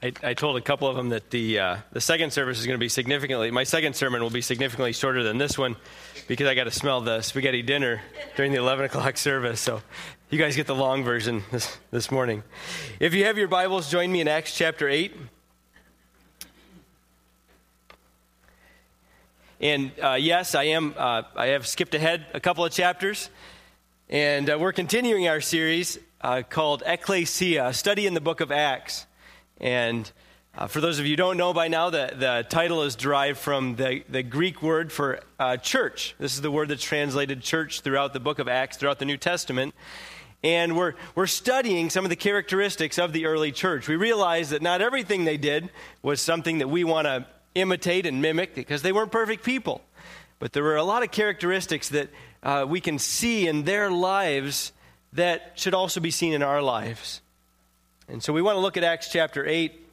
I, I, told a couple of them that the uh, the second service is going to be significantly. My second sermon will be significantly shorter than this one because I got to smell the spaghetti dinner during the 11 o'clock service. So you guys get the long version this this morning. If you have your Bibles, join me in Acts chapter eight. And uh, yes, I am. Uh, I have skipped ahead a couple of chapters, and uh, we're continuing our series uh, called Ecclesia, study in the book of Acts. And uh, for those of you who don't know by now, the, the title is derived from the, the Greek word for uh, church. This is the word that's translated church throughout the book of Acts, throughout the New Testament. And we're, we're studying some of the characteristics of the early church. We realize that not everything they did was something that we want to imitate and mimic because they weren't perfect people. But there were a lot of characteristics that uh, we can see in their lives that should also be seen in our lives. And so we want to look at Acts chapter 8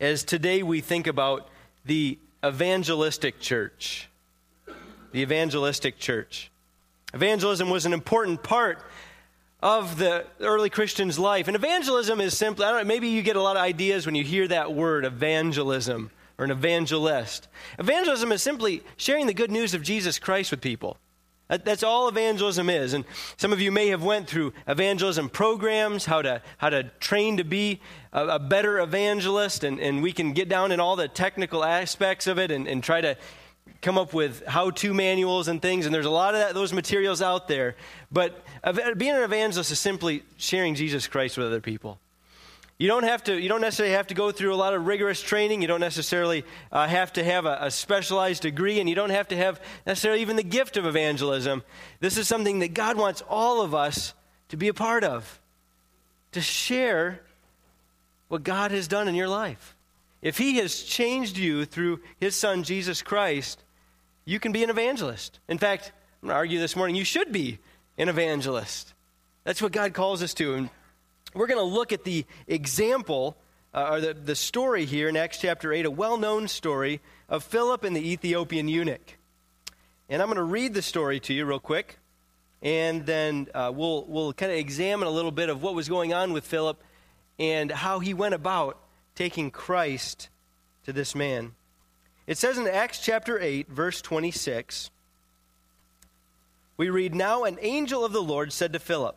as today we think about the evangelistic church. The evangelistic church. Evangelism was an important part of the early Christian's life. And evangelism is simply, I don't know, maybe you get a lot of ideas when you hear that word, evangelism, or an evangelist. Evangelism is simply sharing the good news of Jesus Christ with people. That's all evangelism is. And some of you may have went through evangelism programs, how to, how to train to be a, a better evangelist, and, and we can get down in all the technical aspects of it and, and try to come up with how-to manuals and things, and there's a lot of that, those materials out there. But being an evangelist is simply sharing Jesus Christ with other people. You don't have to. You don't necessarily have to go through a lot of rigorous training. You don't necessarily uh, have to have a, a, specialized degree, and you don't have to have necessarily even the gift of evangelism. This is something that God wants all of us to be a part of, to share what God has done in your life. If He has changed you through His Son Jesus Christ, you can be an evangelist. In fact, I'm going to argue this morning. You should be an evangelist. That's what God calls us to. And we're going to look at the example, uh, or the, the story here in Acts chapter 8, a well known story of Philip and the Ethiopian eunuch. And I'm going to read the story to you real quick, and then uh, we'll, we'll kind of examine a little bit of what was going on with Philip and how he went about taking Christ to this man. It says in Acts chapter 8, verse 26, we read, Now an angel of the Lord said to Philip,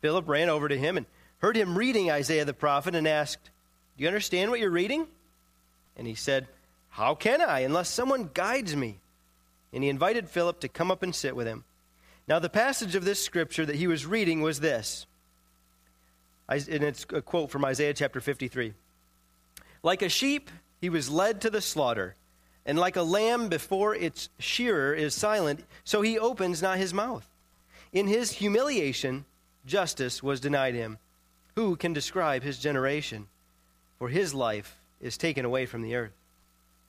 Philip ran over to him and heard him reading Isaiah the prophet and asked, Do you understand what you're reading? And he said, How can I, unless someone guides me? And he invited Philip to come up and sit with him. Now, the passage of this scripture that he was reading was this, and it's a quote from Isaiah chapter 53. Like a sheep, he was led to the slaughter, and like a lamb before its shearer is silent, so he opens not his mouth. In his humiliation, justice was denied him. Who can describe his generation? For his life is taken away from the earth.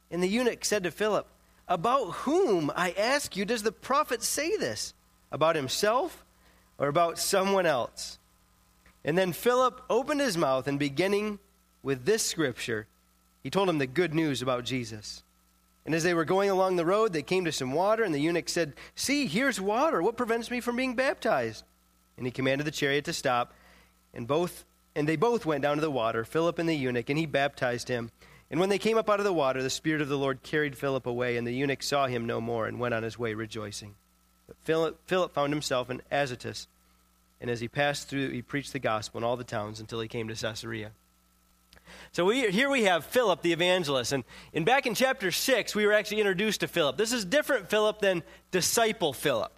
And the eunuch said to Philip, About whom, I ask you, does the prophet say this? About himself or about someone else? And then Philip opened his mouth, and beginning with this scripture, he told him the good news about Jesus. And as they were going along the road, they came to some water, and the eunuch said, See, here's water. What prevents me from being baptized? And he commanded the chariot to stop, and both and they both went down to the water, Philip and the eunuch, and he baptized him. And when they came up out of the water, the Spirit of the Lord carried Philip away, and the eunuch saw him no more and went on his way rejoicing. But Philip, Philip found himself in Azotus, and as he passed through, he preached the gospel in all the towns until he came to Caesarea. So we, here we have Philip the evangelist. And, and back in chapter 6, we were actually introduced to Philip. This is different Philip than disciple Philip.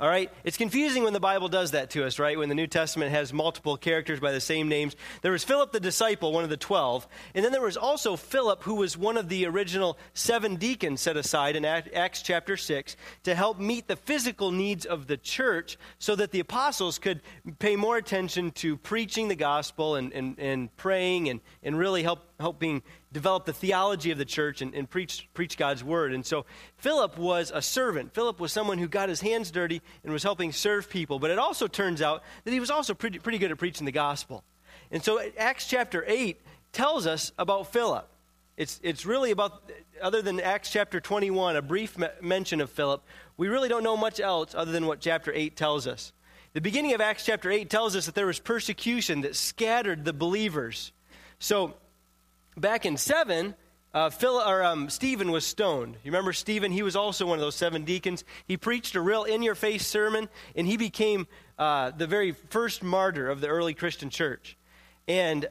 All right? It's confusing when the Bible does that to us, right? When the New Testament has multiple characters by the same names. There was Philip the disciple, one of the 12. And then there was also Philip, who was one of the original seven deacons set aside in Acts chapter 6 to help meet the physical needs of the church so that the apostles could pay more attention to preaching the gospel and, and, and praying and, and really help helping develop the theology of the church and, and preach, preach God's word. And so Philip was a servant. Philip was someone who got his hands dirty and was helping serve people. But it also turns out that he was also pretty, pretty good at preaching the gospel. And so Acts chapter 8 tells us about Philip. It's, it's really about, other than Acts chapter 21, a brief me- mention of Philip, we really don't know much else other than what chapter 8 tells us. The beginning of Acts chapter 8 tells us that there was persecution that scattered the believers. So, back in 7, uh, Phil, or, um, Stephen was stoned. You remember Stephen? He was also one of those seven deacons. He preached a real in your face sermon, and he became uh, the very first martyr of the early Christian church. And,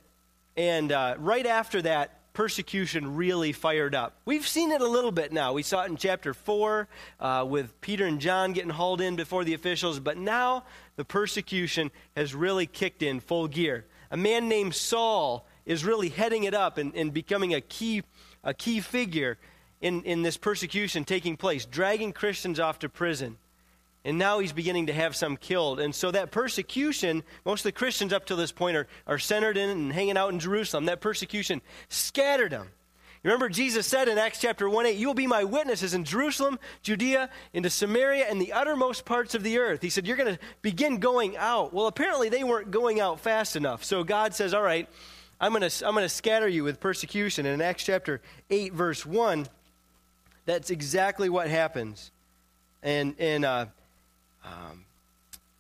and uh, right after that, persecution really fired up. We've seen it a little bit now. We saw it in chapter 4 uh, with Peter and John getting hauled in before the officials, but now the persecution has really kicked in full gear. A man named Saul is really heading it up and, and becoming a key, a key figure in, in this persecution taking place, dragging Christians off to prison. And now he's beginning to have some killed. And so that persecution, most of the Christians up to this point are, are centered in and hanging out in Jerusalem. That persecution scattered them. Remember, Jesus said in Acts chapter 1 8, You will be my witnesses in Jerusalem, Judea, into Samaria, and the uttermost parts of the earth. He said, You're going to begin going out. Well, apparently they weren't going out fast enough. So God says, All right, I'm going to, I'm going to scatter you with persecution. And in Acts chapter 8, verse 1, that's exactly what happens. And, and uh, um,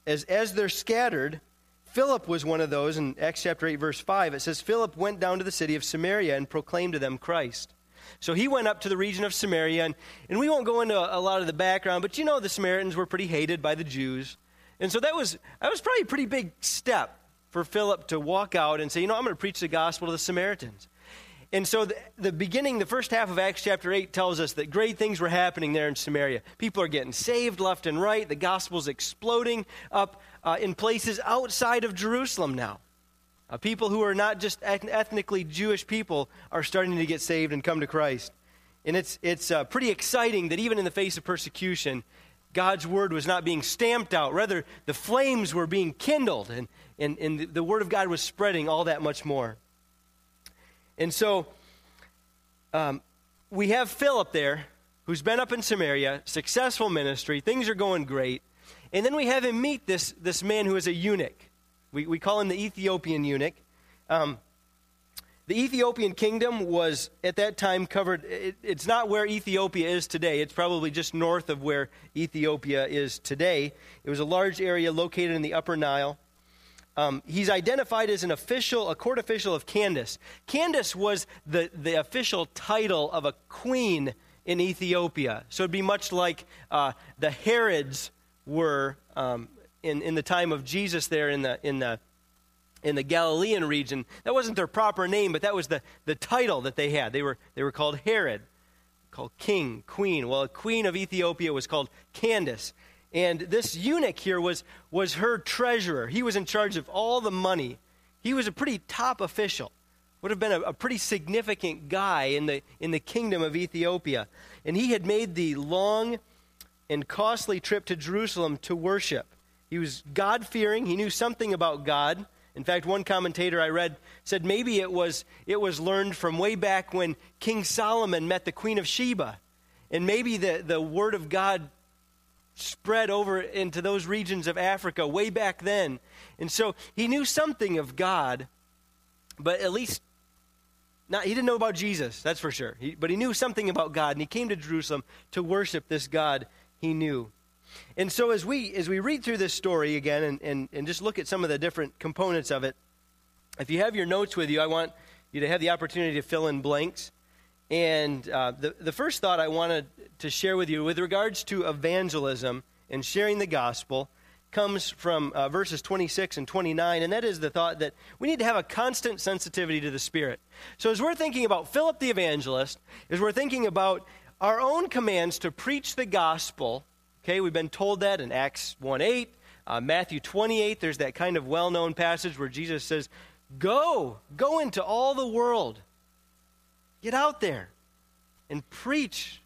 as, as they're scattered, Philip was one of those. In Acts chapter 8, verse 5, it says, Philip went down to the city of Samaria and proclaimed to them Christ. So he went up to the region of Samaria, and, and we won't go into a, a lot of the background, but you know the Samaritans were pretty hated by the Jews. And so that was, that was probably a pretty big step for Philip to walk out and say, you know, I'm going to preach the gospel to the Samaritans. And so the, the, beginning, the first half of Acts chapter 8 tells us that great things were happening there in Samaria. People are getting saved left and right. The gospel's exploding up uh, in places outside of Jerusalem now. Uh, people who are not just ethnically Jewish people are starting to get saved and come to Christ. And it's, it's uh, pretty exciting that even in the face of persecution, God's word was not being stamped out. Rather, the flames were being kindled, and, and, and the word of God was spreading all that much more. And so um, we have Philip there, who's been up in Samaria, successful ministry, things are going great. And then we have him meet this, this man who is a eunuch. We, we call him the Ethiopian eunuch. Um, the Ethiopian kingdom was at that time covered, it, it's not where Ethiopia is today. It's probably just north of where Ethiopia is today. It was a large area located in the upper Nile. Um, he's identified as an official, a court official of Candace. Candace was the, the official title of a queen in Ethiopia. So it'd be much like uh, the Herods were um, in, in the time of Jesus there in the, in, the, in the Galilean region. That wasn't their proper name, but that was the, the title that they had. They were, they were called Herod, called king, queen. Well, a queen of Ethiopia was called Candace. And this eunuch here was, was her treasurer. He was in charge of all the money. He was a pretty top official, would have been a, a pretty significant guy in the, in the kingdom of Ethiopia. And he had made the long and costly trip to Jerusalem to worship. He was God fearing, he knew something about God. In fact, one commentator I read said maybe it was, it was learned from way back when King Solomon met the Queen of Sheba. And maybe the, the Word of God spread over into those regions of Africa way back then. And so he knew something of God, but at least not, he didn't know about Jesus, that's for sure. He, but he knew something about God, and he came to Jerusalem to worship this God he knew. And so as we as we read through this story again and, and, and just look at some of the different components of it, if you have your notes with you, I want you to have the opportunity to fill in blanks. And uh, the, the first thought I wanted to share with you with regards to evangelism and sharing the gospel comes from uh, verses 26 and 29, and that is the thought that we need to have a constant sensitivity to the Spirit. So, as we're thinking about Philip the evangelist, as we're thinking about our own commands to preach the gospel, okay, we've been told that in Acts 1 8, uh, Matthew 28, there's that kind of well known passage where Jesus says, Go, go into all the world Get out there and preach.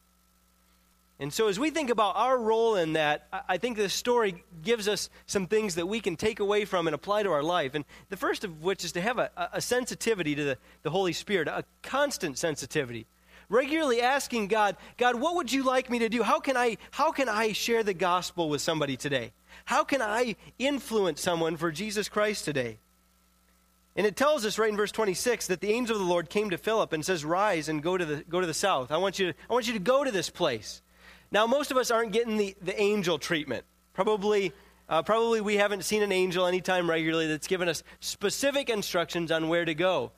And so, as we think about our role in that, I think this story gives us some things that we can take away from and apply to our life. And the first of which is to have a, a sensitivity to the, the Holy Spirit, a constant sensitivity. Regularly asking God, God, what would you like me to do? How can I, how can I share the gospel with somebody today? How can I influence someone for Jesus Christ today? And it tells us right in verse 26 that the angel of the Lord came to Philip and says, Rise and go to the, go to the south. I want, you to, I want you to go to this place. Now, most of us aren't getting the, the angel treatment. Probably, uh, probably we haven't seen an angel anytime regularly that's given us specific instructions on where to go.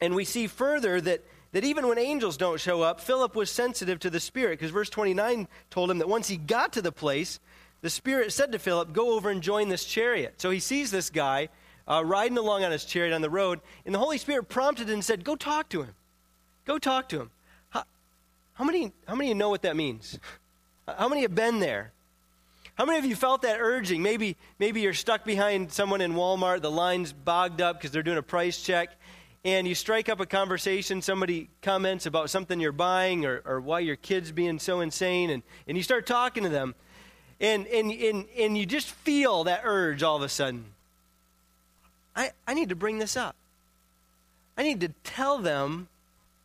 And we see further that, that even when angels don't show up, Philip was sensitive to the Spirit because verse 29 told him that once he got to the place, the Spirit said to Philip, Go over and join this chariot. So he sees this guy uh, riding along on his chariot on the road, and the Holy Spirit prompted and said, Go talk to him. Go talk to him. How, how, many, how many of you know what that means? How many have been there? How many of you felt that urging? Maybe, maybe you're stuck behind someone in Walmart, the line's bogged up because they're doing a price check, and you strike up a conversation. Somebody comments about something you're buying or, or why your kid's being so insane, and, and you start talking to them, and, and, and, and you just feel that urge all of a sudden. I, I need to bring this up. I need to tell them,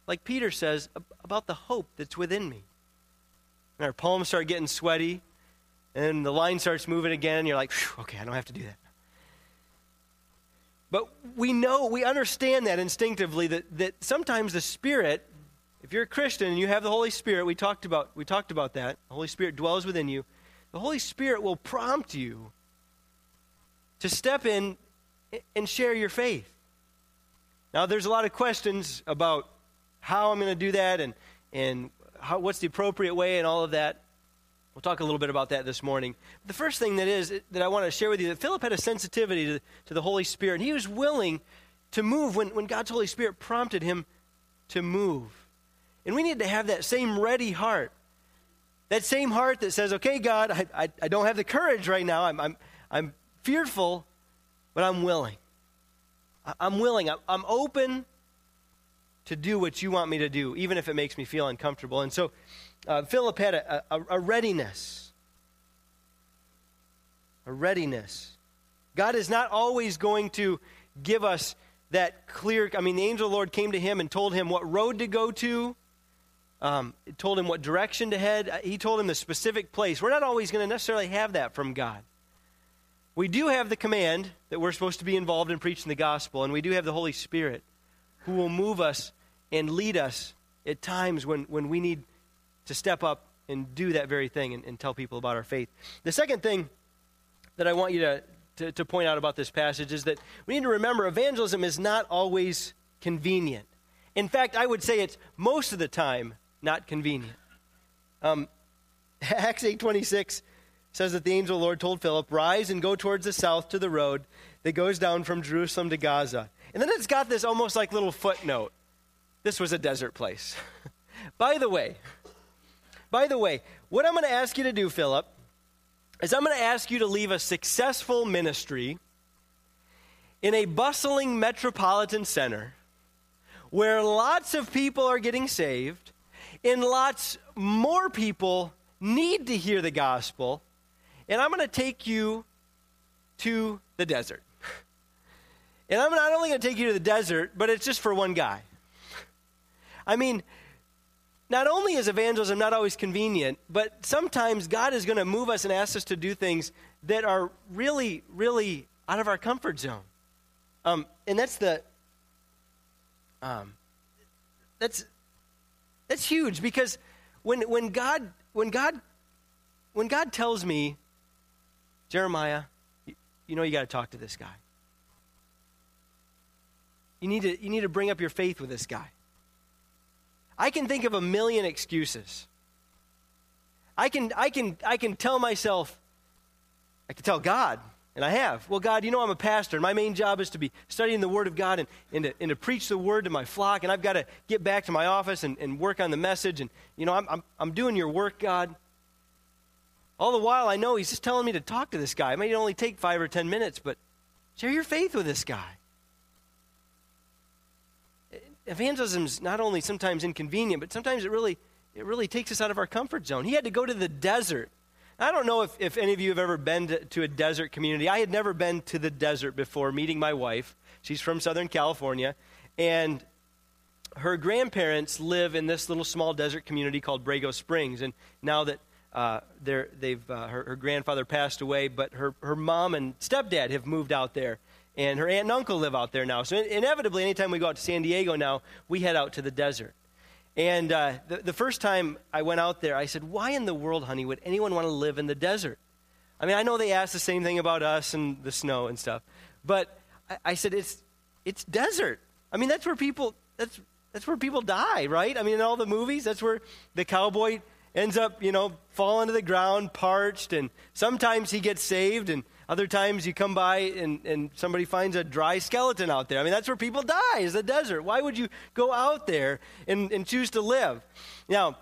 like Peter says, about the hope that's within me. And our palms start getting sweaty, and the line starts moving again, and you're like, okay, I don't have to do that. But we know, we understand that instinctively that, that sometimes the Spirit, if you're a Christian and you have the Holy Spirit, we talked about, we talked about that. The Holy Spirit dwells within you. The Holy Spirit will prompt you to step in and share your faith. Now, there's a lot of questions about how I'm going to do that and, and how, what's the appropriate way and all of that. We'll talk a little bit about that this morning. The first thing that is that I want to share with you that Philip had a sensitivity to, to the Holy Spirit. And he was willing to move when, when God's Holy Spirit prompted him to move. And we need to have that same ready heart. That same heart that says, okay, God, I, I, I don't have the courage right now. I'm, I'm, I'm fearful, but I'm willing. I'm willing. I'm open to do what you want me to do, even if it makes me feel uncomfortable. And so uh, Philip had a, a, a readiness. A readiness. God is not always going to give us that clear. I mean, the angel of the Lord came to him and told him what road to go to, um, told him what direction to head. Uh, he told him the specific place. We're not always going to necessarily have that from God. We do have the command that we're supposed to be involved in preaching the gospel, and we do have the Holy Spirit who will move us and lead us at times when, when we need to step up and do that very thing and, and tell people about our faith. The second thing that I want you to, to, to point out about this passage is that we need to remember evangelism is not always convenient. In fact, I would say it's most of the time not convenient. Um, Acts 8.26 says that the angel of the Lord told Philip, Rise and go towards the south to the road that goes down from Jerusalem to Gaza. And then it's got this almost like little footnote. This was a desert place. by the way, by the way, what I'm going to ask you to do, Philip, is I'm going to ask you to leave a successful ministry in a bustling metropolitan center where lots of people are getting saved and lots more people need to hear the gospel and I'm going to take you to the desert. And I'm not only going to take you to the desert, but it's just for one guy. I mean, not only is evangelism not always convenient, but sometimes God is going to move us and ask us to do things that are really, really out of our comfort zone. Um, and that's the um, that's that's huge because when when God when God when God tells me Jeremiah, you, you know you got to talk to this guy. You need, to, you need to bring up your faith with this guy. I can think of a million excuses. I can, I can, I can tell myself, I can tell God, and I have. Well, God, you know I'm a pastor, and my main job is to be studying the Word of God and, and, to, and to preach the Word to my flock, and I've got to get back to my office and, and work on the message, and, you know, I'm, I'm, I'm doing your work, God. All the while, I know he's just telling me to talk to this guy. It may only take five or ten minutes, but share your faith with this guy. Evangelism is not only sometimes inconvenient, but sometimes it really it really takes us out of our comfort zone. He had to go to the desert. I don't know if, if any of you have ever been to, to a desert community. I had never been to the desert before meeting my wife. She's from Southern California. And her grandparents live in this little small desert community called Borrego Springs. And now that uh, they've, uh, her, her, grandfather passed away, but her, her mom and stepdad have moved out there. And her aunt and uncle live out there now. So inevitably, anytime we go out to San Diego now, we head out to the desert. And uh, the, the first time I went out there, I said, Why in the world, honey, would anyone want to live in the desert? I mean, I know they ask the same thing about us and the snow and stuff, but I, I said, it's, it's desert. I mean, that's where people, that's, that's where people die, right? I mean, in all the movies, that's where the cowboy ends up, you know, falling to the ground, parched, and sometimes he gets saved, and other times you come by and, and somebody finds a dry skeleton out there. I mean, that's where people die, is the desert. Why would you go out there and, and choose to live? Now,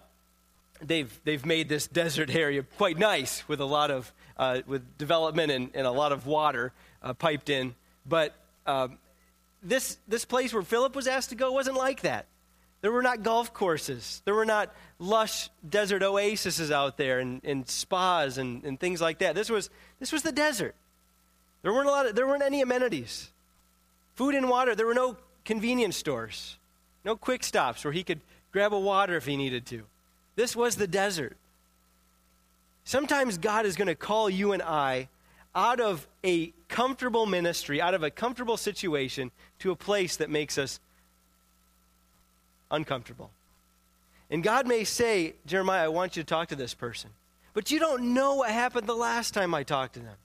they've, they've made this desert area quite nice with a lot of uh, with development and, and, a lot of water uh, piped in. But um, this, this place where Philip was asked to go wasn't like that. There were not golf courses. There were not lush desert oases out there and, and spas and, and things like that. This was, this was the desert. There weren't, a lot of, there weren't any amenities. Food and water. There were no convenience stores, no quick stops where he could grab a water if he needed to. This was the desert. Sometimes God is going to call you and I out of a comfortable ministry, out of a comfortable situation, to a place that makes us uncomfortable. And God may say, Jeremiah, I want you to talk to this person. But you don't know what happened the last time I talked to them.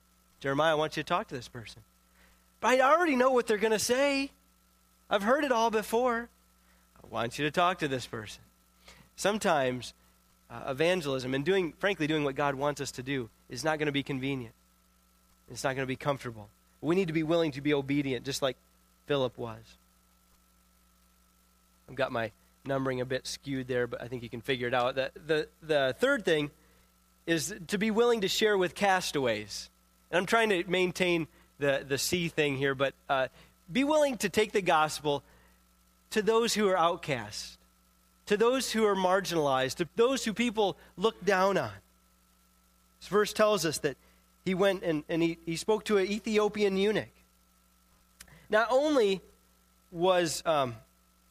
Jeremiah, I want you to talk to this person. But I already know what they're going to say. I've heard it all before. I want you to talk to this person. Sometimes uh, evangelism and doing, frankly, doing what God wants us to do is not going to be convenient. It's not going to be comfortable. We need to be willing to be obedient, just like Philip was. I've got my numbering a bit skewed there, but I think you can figure it out. The, the, the third thing is to be willing to share with castaways. And I'm trying to maintain the, the C thing here, but uh, be willing to take the gospel to those who are outcast, to those who are marginalized, to those who people look down on. This verse tells us that he went and, and he, he spoke to an Ethiopian eunuch. Not only was um,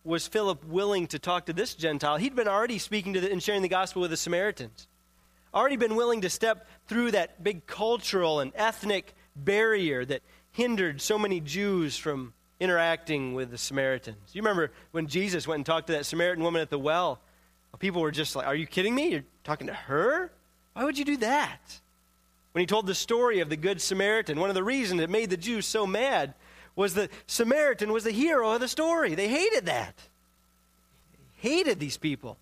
was Philip willing to talk to this Gentile? He'd been already speaking to the, and sharing the gospel with the Samaritans. Already been willing to step through that big cultural and ethnic barrier that hindered so many Jews from interacting with the Samaritans. You remember when Jesus went and talked to that Samaritan woman at the well? People were just like, Are you kidding me? You're talking to her? Why would you do that? When he told the story of the Good Samaritan, one of the reasons it made the Jews so mad was the Samaritan was the hero of the story. They hated that. Hated these people.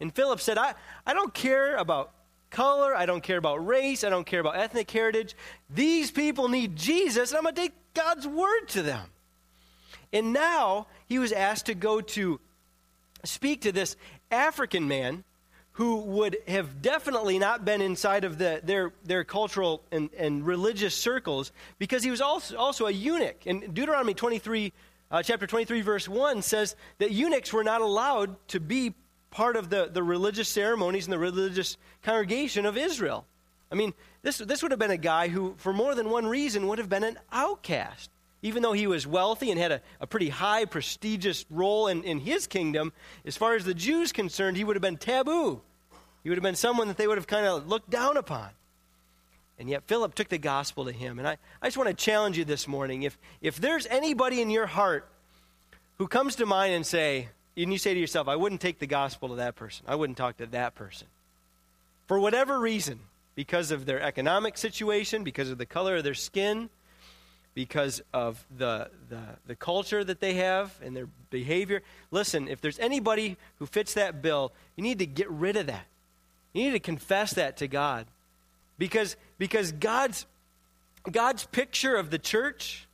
And Philip said, I, I don't care about color, I don't care about race, I don't care about ethnic heritage. These people need Jesus, and I'm going to take God's word to them. And now he was asked to go to speak to this African man who would have definitely not been inside of the, their, their cultural and, and religious circles because he was also, also a eunuch. And Deuteronomy 23, uh, chapter 23, verse 1 says that eunuchs were not allowed to be part of the, the religious ceremonies and the religious congregation of Israel. I mean, this, this would have been a guy who, for more than one reason, would have been an outcast. Even though he was wealthy and had a, a pretty high, prestigious role in, in his kingdom, as far as the Jews concerned, he would have been taboo. He would have been someone that they would have kind of looked down upon. And yet Philip took the gospel to him. And I, I just want to challenge you this morning. If, if there's anybody in your heart who comes to mind and say, and you say to yourself, I wouldn't take the gospel to that person. I wouldn't talk to that person. For whatever reason, because of their economic situation, because of the color of their skin, because of the, the, the culture that they have and their behavior. Listen, if there's anybody who fits that bill, you need to get rid of that. You need to confess that to God. Because, because God's, God's picture of the church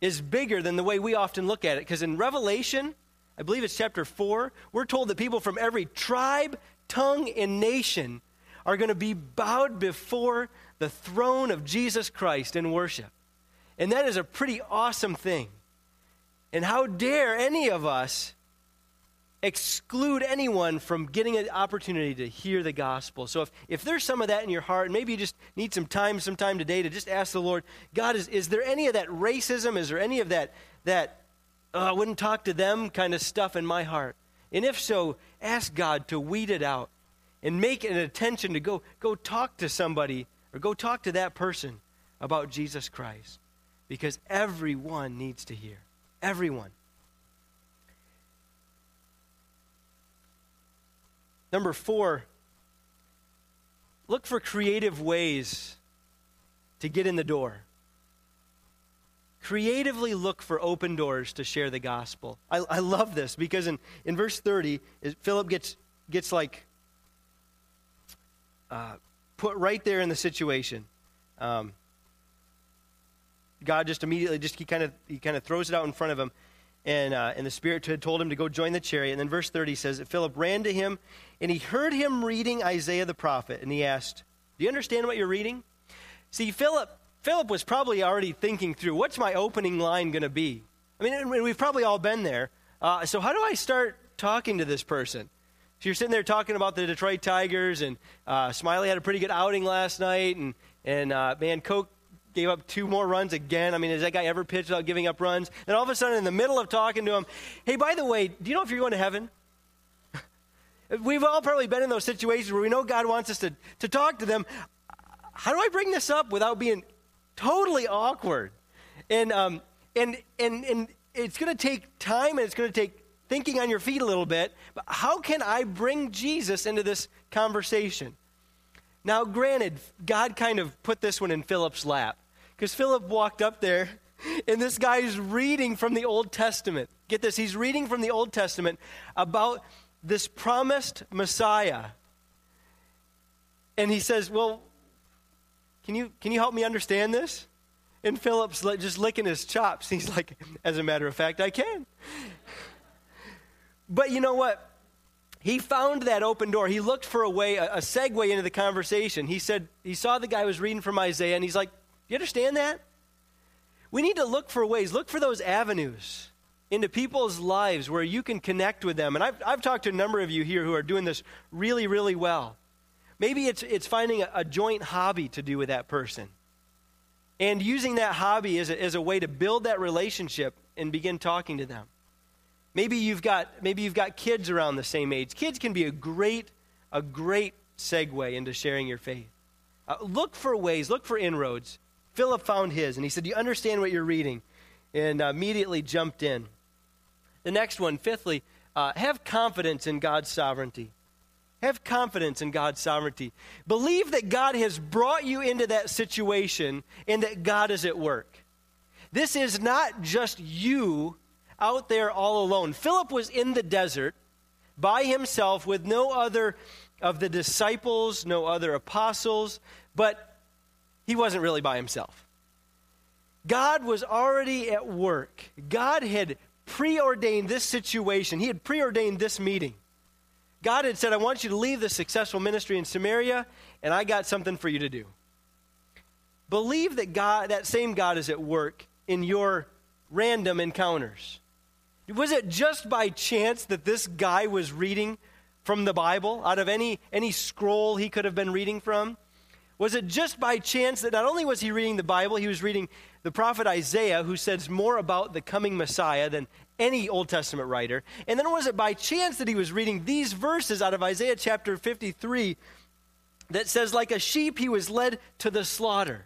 is bigger than the way we often look at it. Because in Revelation, I believe it's chapter 4, we're told that people from every tribe, tongue, and nation are going to be bowed before the throne of Jesus Christ in worship. And that is a pretty awesome thing. And how dare any of us exclude anyone from getting an opportunity to hear the gospel. So if, if there's some of that in your heart, maybe you just need some time, some time today to just ask the Lord, God, is, is there any of that racism? Is there any of that, that oh, I wouldn't talk to them kind of stuff in my heart? And if so, ask God to weed it out and make an attention to go, go talk to somebody or go talk to that person about Jesus Christ. Because everyone needs to hear. Everyone. Number four, look for creative ways to get in the door. Creatively look for open doors to share the gospel. I, I love this because in, in verse 30, Philip gets, gets like uh, put right there in the situation. Um, God just immediately just he kind of he kind of throws it out in front of him, and uh, and the Spirit had told him to go join the chariot. And then verse thirty says that Philip ran to him, and he heard him reading Isaiah the prophet, and he asked, "Do you understand what you're reading?" See, Philip Philip was probably already thinking through what's my opening line going to be. I mean, we've probably all been there. Uh, so how do I start talking to this person? So you're sitting there talking about the Detroit Tigers, and uh, Smyly had a pretty good outing last night, and and uh, man, Coke gave up two more runs again. I mean, has that guy ever pitched without giving up runs? And all of a sudden, in the middle of talking to him, hey, by the way, do you know if you're going to heaven? We've all probably been in those situations where we know God wants us to, to talk to them. How do I bring this up without being totally awkward? And, um, and, and, and it's going to take time and it's going to take thinking on your feet a little bit. But how can I bring Jesus into this conversation? Now, granted, God kind of put this one in Philip's lap. Because Philip walked up there, and this guy is reading from the Old Testament. Get this, he's reading from the Old Testament about this promised Messiah. And he says, Well, can you, can you help me understand this? And Philip's just licking his chops. He's like, As a matter of fact, I can. But you know what? He found that open door. He looked for a way, a, a segue into the conversation. He said, he saw the guy was reading from Isaiah, and he's like, you understand that? We need to look for ways, look for those avenues into people's lives where you can connect with them. And I've, I've talked to a number of you here who are doing this really, really well. Maybe it's, it's finding a, a joint hobby to do with that person and using that hobby as a, as a way to build that relationship and begin talking to them. Maybe you've got maybe you've got kids around the same age. Kids can be a great a great segue into sharing your faith. Uh, look for ways, look for inroads Philip found his, and he said, Do you understand what you're reading? And uh, immediately jumped in. The next one, fifthly, uh, have confidence in God's sovereignty. Have confidence in God's sovereignty. Believe that God has brought you into that situation and that God is at work. This is not just you out there all alone. Philip was in the desert by himself with no other of the disciples, no other apostles, but he wasn't really by himself. God was already at work. God had preordained this situation, He had preordained this meeting. God had said, I want you to leave the successful ministry in Samaria, and I got something for you to do. Believe that God, that same God is at work in your random encounters. Was it just by chance that this guy was reading from the Bible out of any, any scroll he could have been reading from? Was it just by chance that not only was he reading the Bible, he was reading the prophet Isaiah, who says more about the coming Messiah than any Old Testament writer? And then was it by chance that he was reading these verses out of Isaiah chapter 53 that says, like a sheep, he was led to the slaughter?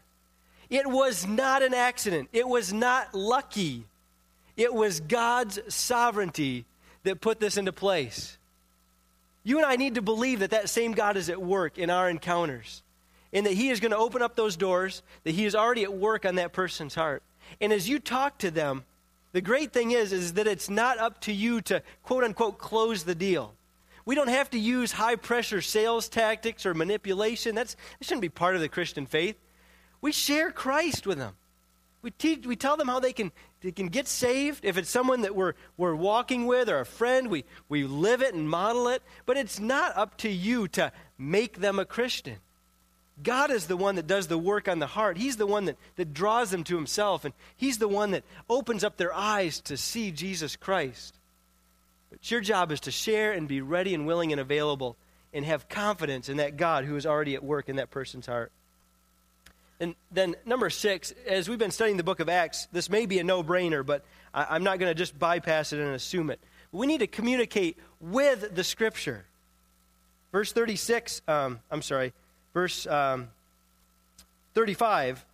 It was not an accident, it was not lucky. It was God's sovereignty that put this into place. You and I need to believe that that same God is at work in our encounters and that He is going to open up those doors, that He is already at work on that person's heart. And as you talk to them, the great thing is, is that it's not up to you to quote unquote close the deal. We don't have to use high pressure sales tactics or manipulation. That's, that shouldn't be part of the Christian faith. We share Christ with them. We, teach, we tell them how they can, they can get saved. If it's someone that we're, we're walking with or a friend, we, we live it and model it. But it's not up to you to make them a Christian. God is the one that does the work on the heart. He's the one that, that draws them to Himself, and He's the one that opens up their eyes to see Jesus Christ. But your job is to share and be ready and willing and available and have confidence in that God who is already at work in that person's heart. And then, number six, as we've been studying the book of Acts, this may be a no brainer, but I, am not going to just bypass it and assume it. We need to communicate with the scripture. Verse 36, um, I'm sorry, verse um, 35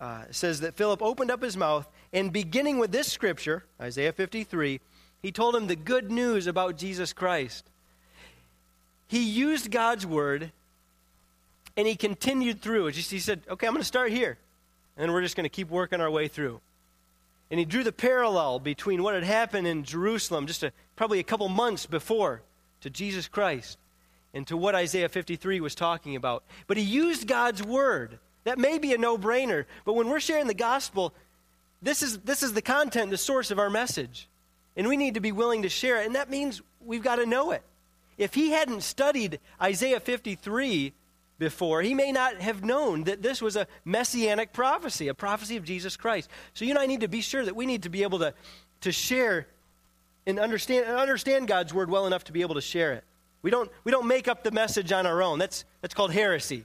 uh, says that Philip opened up his mouth, and beginning with this scripture, Isaiah 53, he told him the good news about Jesus Christ. He used God's word and he continued through. Just, he said, Okay, I'm going to start here. And we're just going to keep working our way through. And he drew the parallel between what had happened in Jerusalem just a, probably a couple months before to Jesus Christ and to what Isaiah 53 was talking about. But he used God's word. That may be a no brainer, but when we're sharing the gospel, this is, this is the content, the source of our message. And we need to be willing to share it. And that means we've got to know it. If he hadn't studied Isaiah 53 before, he may not have known that this was a messianic prophecy, a prophecy of Jesus Christ. So you and I need to be sure that we need to be able to, to share and understand, and understand God's word well enough to be able to share it. We don't, we don't make up the message on our own. That's, that's called heresy.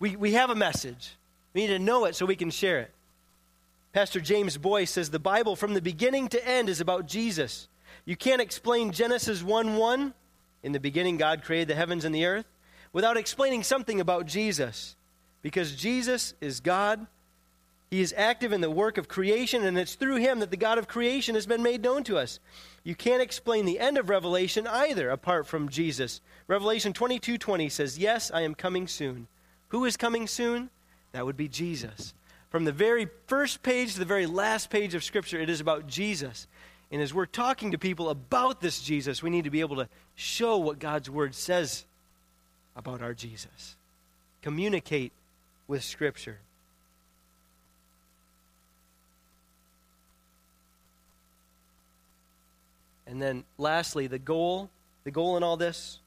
We, we have a message. We need to know it so we can share it. Pastor James Boice says the Bible from the beginning to end is about Jesus. You can't explain Genesis 1 1. In the beginning, God created the heavens and the earth without explaining something about Jesus. Because Jesus is God, He is active in the work of creation, and it's through Him that the God of creation has been made known to us. You can't explain the end of Revelation either apart from Jesus. Revelation 22 20 says, Yes, I am coming soon. Who is coming soon? That would be Jesus. From the very first page to the very last page of Scripture, it is about Jesus. And as we're talking to people about this Jesus, we need to be able to show what God's Word says about our Jesus. Communicate with Scripture. And then lastly, the goal, the goal in all this,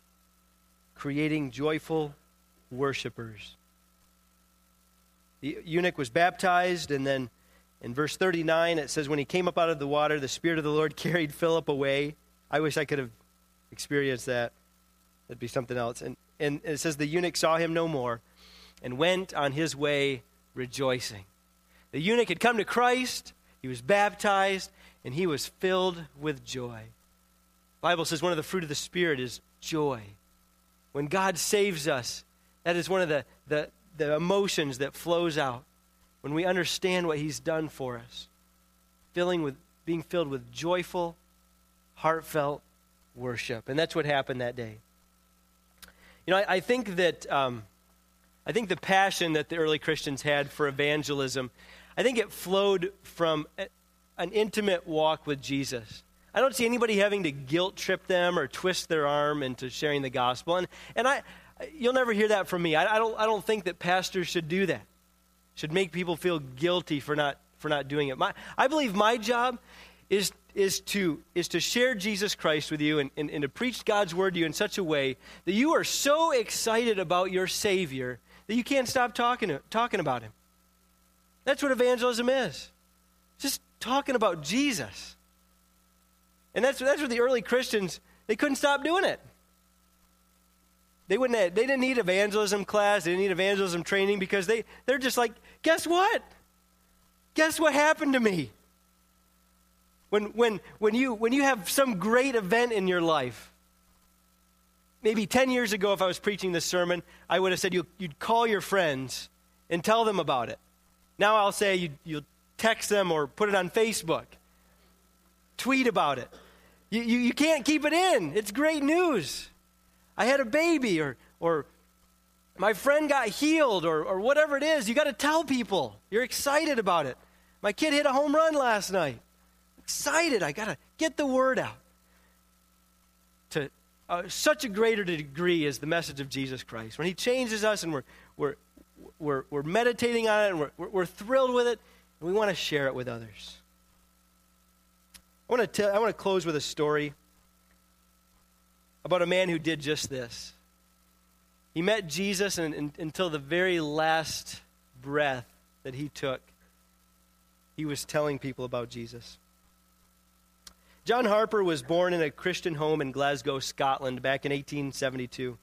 creating joyful worshipers. The eunuch was baptized, and then in verse 39 it says, When he came up out of the water, the Spirit of the Lord carried Philip away. I wish I could have experienced that. That'd be something else. And and it says the eunuch saw him no more and went on his way rejoicing. The eunuch had come to Christ, he was baptized, and he was filled with joy. The Bible says one of the fruit of the Spirit is joy. When God saves us, that is one of the, the, the emotions that flows out when we understand what he's done for us. Filling with, being filled with joyful, heartfelt worship. And that's what happened that day. You know, I, I think that um, I think the passion that the early Christians had for evangelism, I think it flowed from an intimate walk with Jesus. I don't see anybody having to guilt trip them or twist their arm into sharing the gospel. And, and I, you'll never hear that from me. I, I, don't, I don't think that pastors should do that, should make people feel guilty for not, for not doing it. My, I believe my job is is to, is to share Jesus Christ with you and, and, and to preach God's word to you in such a way that you are so excited about your Savior that you can't stop talking, talking about Him. That's what evangelism is. Just talking about Jesus. And that's, that's what the early Christians, they couldn't stop doing it. They, wouldn't have, they didn't need evangelism class, they didn't need evangelism training because they, they're just like, guess what? Guess what happened to me? When, when, when, you, when you have some great event in your life, maybe 10 years ago, if I was preaching this sermon, I would have said you, would call your friends and tell them about it. Now I'll say you, you'll text them or put it on Facebook, tweet about it. You, you, you can't keep it in. It's great news. I had a baby, or, or my friend got healed, or, or whatever it is. You got to tell people. You're excited about it. My kid hit a home run last night excited. I got to get the word out. To uh, such a greater degree is the message of Jesus Christ. When He changes us and we're, we're, we're, we're meditating on it and we're, we're thrilled with it, and we want to share it with others. I want to, tell, I want to close with a story about a man who did just this. He met Jesus, and, and until the very last breath that he took, he was telling people about Jesus. John Harper was born in a Christian home in Glasgow, Scotland, back in 1872.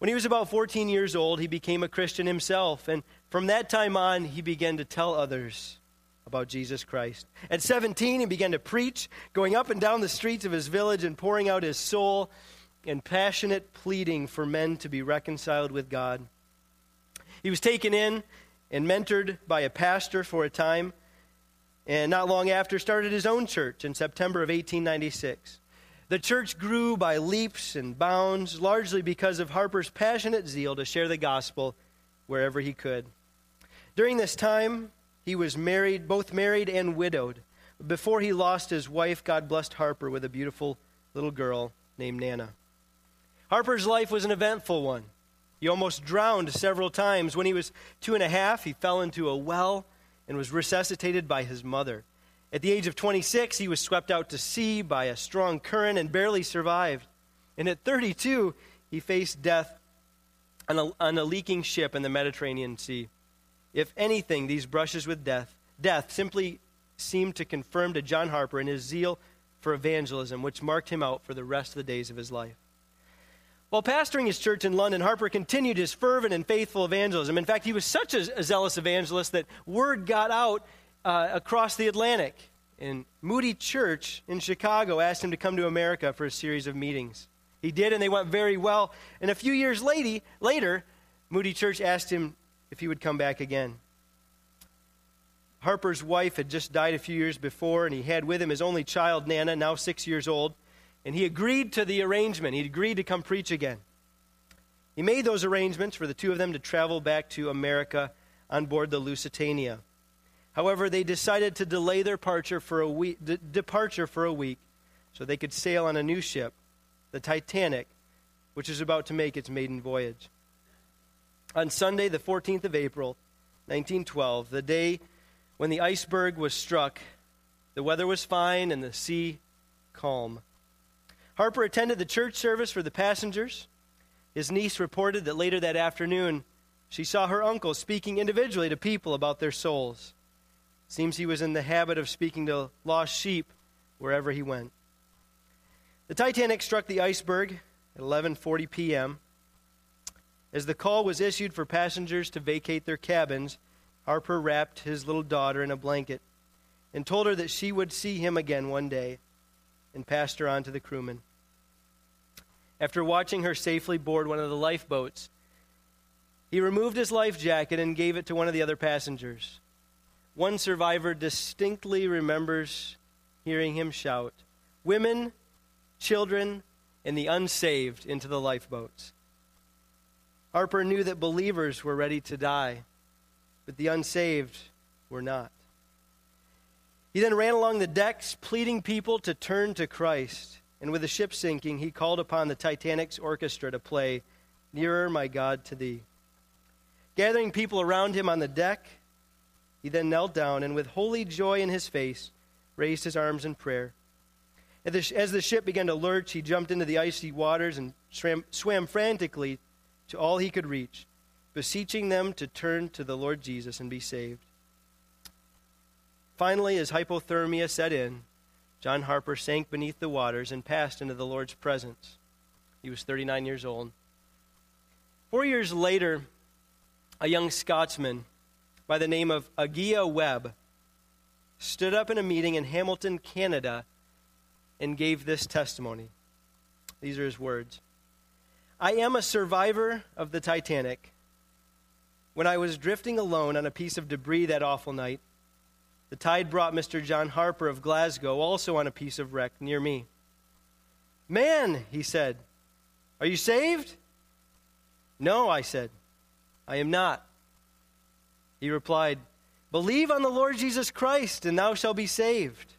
When he was about 14 years old, he became a Christian himself, and from that time on, he began to tell others about Jesus Christ. At 17, he began to preach, going up and down the streets of his village and pouring out his soul in passionate pleading for men to be reconciled with God. He was taken in and mentored by a pastor for a time, and not long after started his own church in September of 1896. The church grew by leaps and bounds, largely because of Harper's passionate zeal to share the gospel wherever he could. During this time, he was married, both married and widowed. Before he lost his wife, God blessed Harper with a beautiful little girl named Nana. Harper's life was an eventful one. He almost drowned several times. When he was two and a half, he fell into a well and was resuscitated by his mother. At the age of 26, he was swept out to sea by a strong current and barely survived. And at 32, he faced death on a, on a leaking ship in the Mediterranean Sea. If anything, these brushes with death, death simply seemed to confirm to John Harper in his zeal for evangelism, which marked him out for the rest of the days of his life. While pastoring his church in London, Harper continued his fervent and faithful evangelism. In fact, he was such a, a zealous evangelist that word got out uh, across the Atlantic. And Moody Church in Chicago asked him to come to America for a series of meetings. He did, and they went very well. And a few years lady, later, Moody Church asked him if he would come back again. Harper's wife had just died a few years before, and he had with him his only child, Nana, now six years old. And he agreed to the arrangement. He agreed to come preach again. He made those arrangements for the two of them to travel back to America on board the Lusitania. However, they decided to delay their departure for a week, departure for a week so they could sail on a new ship, the Titanic, which is about to make its maiden voyage. On Sunday, the 14th of April, 1912, the day when the iceberg was struck, the weather was fine and the sea calm. Harper attended the church service for the passengers. His niece reported that later that afternoon, she saw her uncle speaking individually to people about their souls. Seems he was in the habit of speaking to lost sheep wherever he went. The Titanic struck the iceberg at 11:40 p.m. As the call was issued for passengers to vacate their cabins, Harper wrapped his little daughter in a blanket and told her that she would see him again one day and passed her on to the crewmen. After watching her safely board one of the lifeboats, he removed his life jacket and gave it to one of the other passengers. One survivor distinctly remembers hearing him shout, Women, children, and the unsaved into the lifeboats. Harper knew that believers were ready to die, but the unsaved were not. He then ran along the decks, pleading people to turn to Christ. And with the ship sinking, he called upon the Titanic's orchestra to play Nearer, My God, to Thee. Gathering people around him on the deck, he then knelt down and, with holy joy in his face, raised his arms in prayer. As the ship began to lurch, he jumped into the icy waters and swam, frantically to all he could reach, beseeching them to turn to the Lord Jesus and be saved. Finally, as hypothermia set in, John Harper sank beneath the waters and passed into the Lord's presence. He was 39 years old. Four years later, a young Scotsman by the name of Aguilla Webb stood up in a meeting in Hamilton, Canada, and gave this testimony. These are his words I am a survivor of the Titanic. When I was drifting alone on a piece of debris that awful night, the tide brought Mr. John Harper of Glasgow also on a piece of wreck near me. Man, he said, are you saved? No, I said, I am not. He replied, Believe on the Lord Jesus Christ, and thou shalt be saved.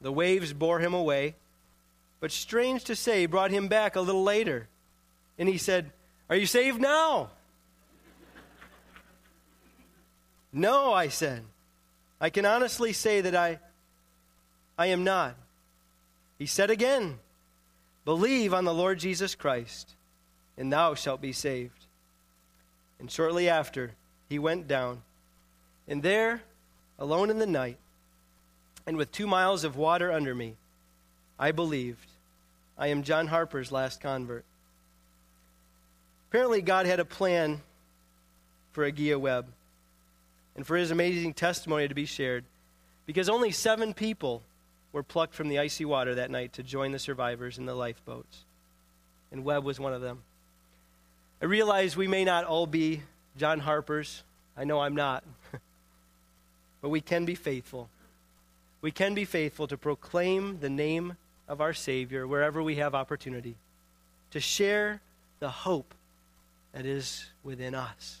The waves bore him away, but strange to say, brought him back a little later. And he said, Are you saved now? no, I said. I can honestly say that I, I am not. He said again, Believe on the Lord Jesus Christ, and thou shalt be saved. And shortly after, he went down. And there, alone in the night, and with two miles of water under me, I believed. I am John Harper's last convert. Apparently, God had a plan for Aguilla Webb and for his amazing testimony to be shared because only seven people were plucked from the icy water that night to join the survivors in the lifeboats. And Webb was one of them. I realize we may not all be John Harper's. I know I'm not. but we can be faithful. We can be faithful to proclaim the name of our Savior wherever we have opportunity, to share the hope that is within us.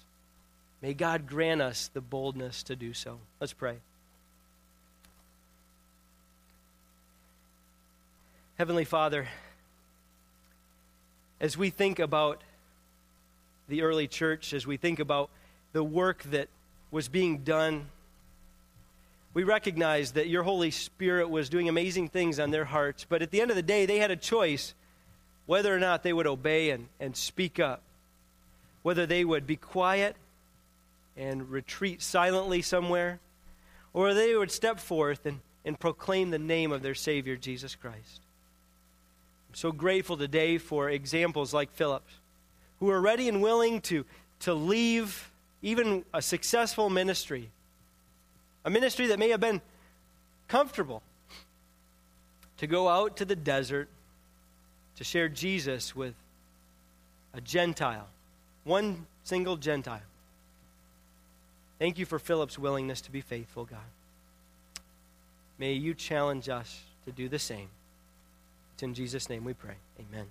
May God grant us the boldness to do so. Let's pray. Heavenly Father, as we think about the early church, as we think about the work that was being done, we recognize that your Holy Spirit was doing amazing things on their hearts. But at the end of the day, they had a choice whether or not they would obey and, and speak up, whether they would be quiet and retreat silently somewhere, or they would step forth and, and proclaim the name of their Savior, Jesus Christ. I'm so grateful today for examples like Philip, who are ready and willing to, to leave even a successful ministry, a ministry that may have been comfortable, to go out to the desert to share Jesus with a Gentile, one single Gentile. Thank you for Philip's willingness to be faithful, God. May you challenge us to do the same. It's in Jesus' name we pray. Amen.